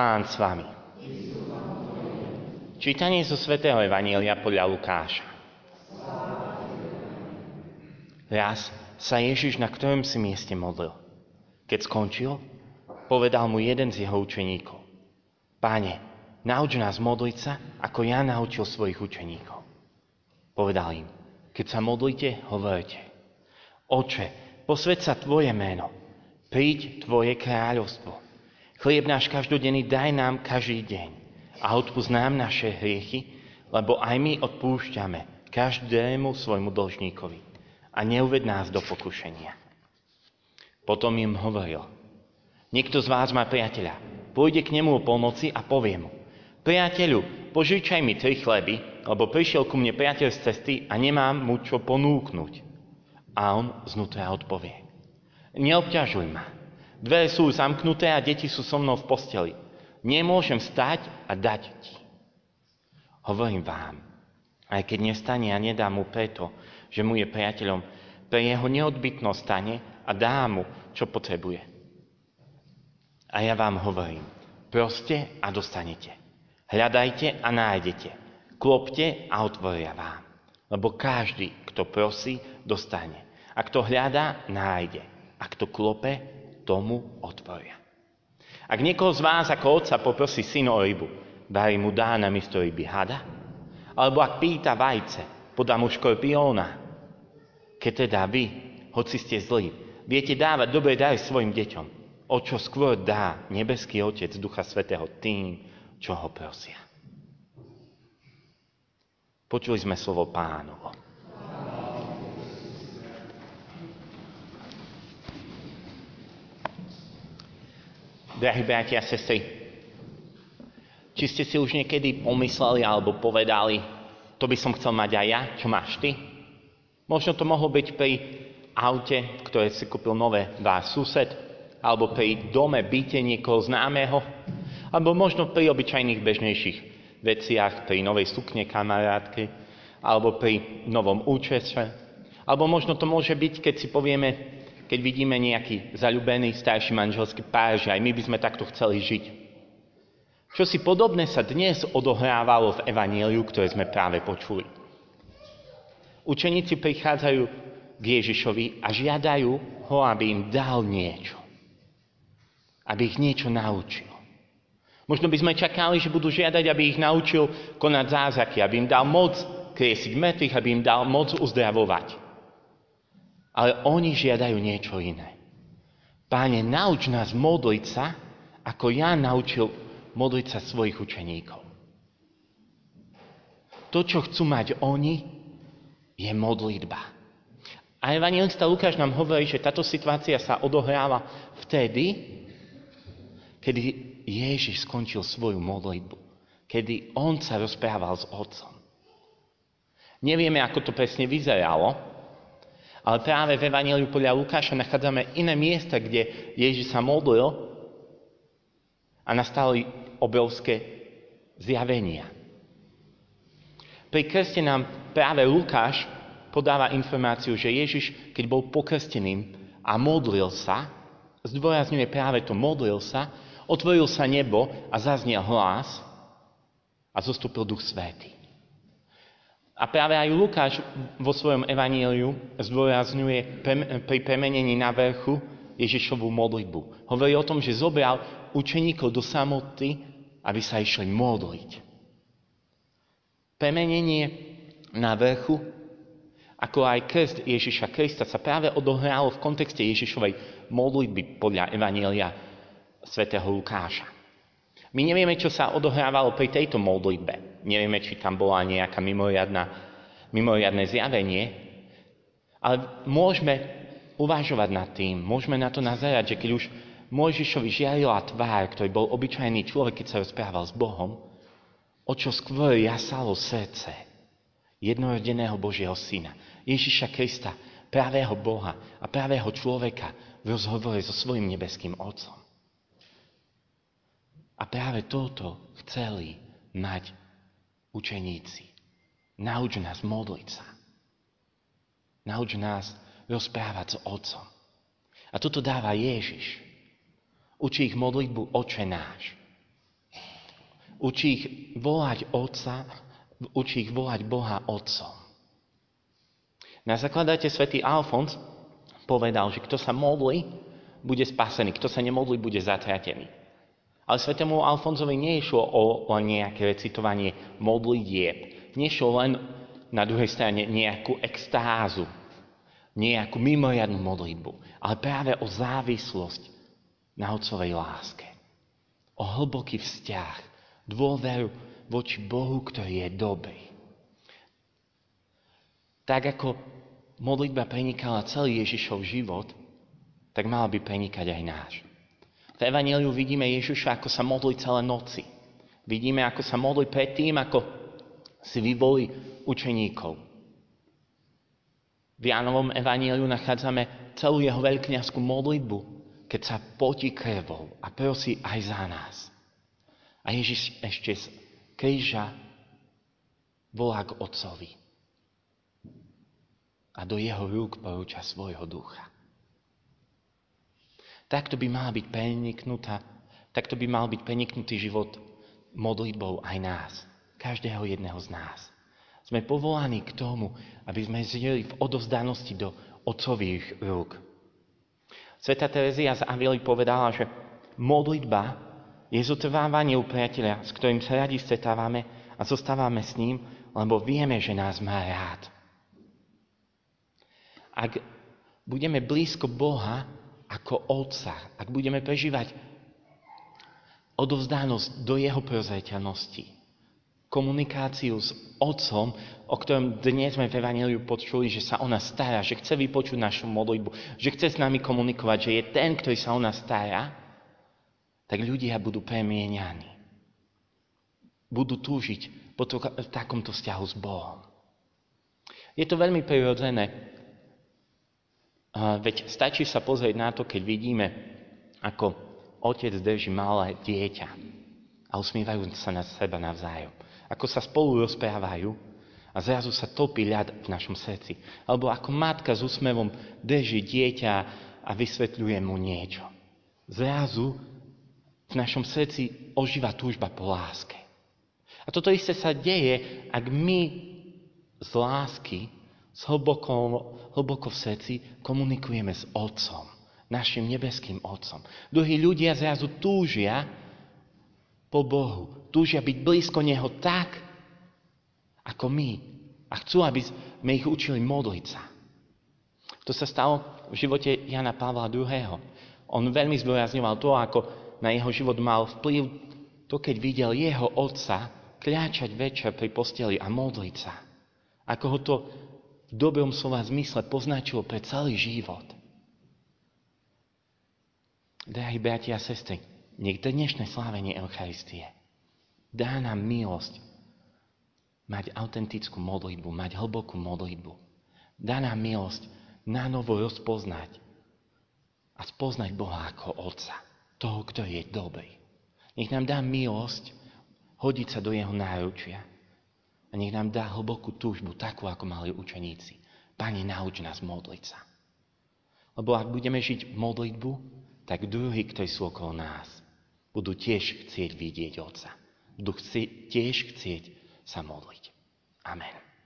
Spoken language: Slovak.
Pán s vami. Čítanie zo svätého Evanília podľa Lukáša. Raz sa Ježiš na ktorom si mieste modlil. Keď skončil, povedal mu jeden z jeho učeníkov. Páne, nauč nás modliť sa, ako ja naučil svojich učeníkov. Povedal im, keď sa modlíte, hovorte. Oče, posved sa Tvoje meno, príď Tvoje kráľovstvo Chlieb náš každodenný daj nám každý deň a odpúsť nám naše hriechy, lebo aj my odpúšťame každému svojmu dlžníkovi. A neuved nás do pokušenia. Potom im hovoril, niekto z vás má priateľa, pôjde k nemu o polnoci a povie mu, priateľu, požičaj mi tri chleby, lebo prišiel ku mne priateľ z cesty a nemám mu čo ponúknuť. A on znútra odpovie, neobťažuj ma, Dvere sú zamknuté a deti sú so mnou v posteli. Nemôžem stať a dať ti. Hovorím vám, aj keď nestane a nedá mu preto, že mu je priateľom, pre jeho neodbytnosť stane a dá mu, čo potrebuje. A ja vám hovorím, proste a dostanete. Hľadajte a nájdete. Klopte a otvoria vám. Lebo každý, kto prosí, dostane. A kto hľadá, nájde. A kto klope, tomu otvoria. Ak niekoho z vás ako otca poprosí syn o rybu, daj mu dá na miesto ryby hada? Alebo ak pýta vajce, podá mu škorpióna? Keď teda vy, hoci ste zlí, viete dávať dobré dary svojim deťom, o čo skôr dá nebeský Otec Ducha Svetého tým, čo ho prosia. Počuli sme slovo pánovo. Drahí bratia a sestry, či ste si už niekedy pomysleli alebo povedali, to by som chcel mať aj ja, čo máš ty? Možno to mohlo byť pri aute, ktoré si kúpil nové váš sused, alebo pri dome, byte niekoho známeho, alebo možno pri obyčajných bežnejších veciach, pri novej sukne kamarátky, alebo pri novom účese, alebo možno to môže byť, keď si povieme, keď vidíme nejaký zalúbený starší manželský pár, že aj my by sme takto chceli žiť. Čo si podobné sa dnes odohrávalo v Evaníliu, ktoré sme práve počuli. Učeníci prichádzajú k Ježišovi a žiadajú ho, aby im dal niečo. Aby ich niečo naučil. Možno by sme čakali, že budú žiadať, aby ich naučil konať zázraky, aby im dal moc kriesiť mŕtvych, aby im dal moc uzdravovať. Ale oni žiadajú niečo iné. Páne, nauč nás modliť sa, ako ja naučil modliť sa svojich učeníkov. To, čo chcú mať oni, je modlitba. A evangelista Lukáš nám hovorí, že táto situácia sa odohráva vtedy, kedy Ježiš skončil svoju modlitbu. Kedy on sa rozprával s otcom. Nevieme, ako to presne vyzeralo, ale práve v Evangeliu podľa Lukáša nachádzame iné miesta, kde Ježiš sa modlil a nastali obrovské zjavenia. Pri krste nám práve Lukáš podáva informáciu, že Ježiš, keď bol pokrstený a modlil sa, zdôrazňuje práve to modlil sa, otvoril sa nebo a zaznel hlas a zostúpil Duch Svéty. A práve aj Lukáš vo svojom evaníliu zdôrazňuje pri premenení na vrchu Ježišovú modlitbu. Hovorí o tom, že zobral učeníkov do samoty, aby sa išli modliť. Premenenie na vrchu, ako aj krst Ježiša Krista, sa práve odohralo v kontexte Ježišovej modlitby podľa Evanília svätého Lukáša. My nevieme, čo sa odohrávalo pri tejto modlitbe. Nevieme, či tam bola nejaká mimoriadná, mimoriadné zjavenie, ale môžeme uvažovať nad tým, môžeme na to nazerať, že keď už Mojžišovi žiarila tvár, ktorý bol obyčajný človek, keď sa rozprával s Bohom, o čo skôr jasalo srdce jednorodeného Božieho Syna, Ježiša Krista, pravého Boha a pravého človeka v rozhovore so svojim nebeským Otcom. A práve toto chceli mať učeníci. Nauč nás modliť sa. Nauč nás rozprávať s Otcom. A toto dáva Ježiš. Učí ich modlitbu Oče náš. Učí ich volať Otca, učí ich volať Boha Otcom. Na zakladáte svätý Alfons povedal, že kto sa modlí, bude spasený, kto sa nemodlí, bude zatratený. Ale svetému Alfonzovi nie išlo o, o nejaké recitovanie modlitieb. Nešlo len na druhej strane nejakú extázu, nejakú mimoriadnú modlitbu, ale práve o závislosť na Otcovej láske. O hlboký vzťah, dôveru voči Bohu, ktorý je dobrý. Tak ako modlitba prenikala celý Ježišov život, tak mala by prenikať aj náš. V Evangeliu vidíme Ježiša, ako sa modlí celé noci. Vidíme, ako sa modlí predtým, ako si vyvolí učeníkov. V Jánovom Evangeliu nachádzame celú jeho veľkňazskú modlitbu, keď sa potí krvou a prosí aj za nás. A Ježiš ešte z kríža volá k Otcovi. A do jeho rúk porúča svojho ducha. Takto by mala byť preniknutá, takto by mal byť preniknutý život modlitbou aj nás. Každého jedného z nás. Sme povolaní k tomu, aby sme žili v odovzdanosti do otcových rúk. Sveta Terezia z Avily povedala, že modlitba je zotrvávanie u priateľa, s ktorým sa radi stretávame a zostávame s ním, lebo vieme, že nás má rád. Ak budeme blízko Boha, ako Otca, ak budeme prežívať odovzdanosť do Jeho prozreteľnosti, komunikáciu s Otcom, o ktorom dnes sme v Evangeliu počuli, že sa o nás stará, že chce vypočuť našu modlitbu, že chce s nami komunikovať, že je ten, ktorý sa o nás stará, tak ľudia budú premienianí. Budú túžiť po v takomto vzťahu s Bohom. Je to veľmi prirodzené Veď stačí sa pozrieť na to, keď vidíme, ako otec drží malé dieťa a usmievajú sa na seba navzájom. Ako sa spolu rozprávajú a zrazu sa topí ľad v našom srdci. Alebo ako matka s úsmevom drží dieťa a vysvetľuje mu niečo. Zrazu v našom srdci ožíva túžba po láske. A toto isté sa deje, ak my z lásky hlboko, hlboko v srdci komunikujeme s Otcom, našim nebeským Otcom. Druhí ľudia zrazu túžia po Bohu. Túžia byť blízko Neho tak, ako my. A chcú, aby sme ich učili modliť sa. To sa stalo v živote Jana Pavla II. On veľmi zdôrazňoval to, ako na jeho život mal vplyv to, keď videl jeho otca kľačať večer pri posteli a modliť sa. Ako ho to v dobrom slova zmysle poznačilo pre celý život. Drahí bratia a sestry, nech dnešné slávenie Eucharistie dá nám milosť mať autentickú modlitbu, mať hlbokú modlitbu. Dá nám milosť na novo rozpoznať a spoznať Boha ako Otca, toho, ktorý je dobrý. Nech nám dá milosť hodiť sa do Jeho náručia a nech nám dá hlbokú túžbu, takú, ako mali učeníci. Pane, nauč nás modliť sa. Lebo ak budeme žiť modlitbu, tak druhí, ktorí sú okolo nás, budú tiež chcieť vidieť Otca. Budú chci- tiež chcieť sa modliť. Amen.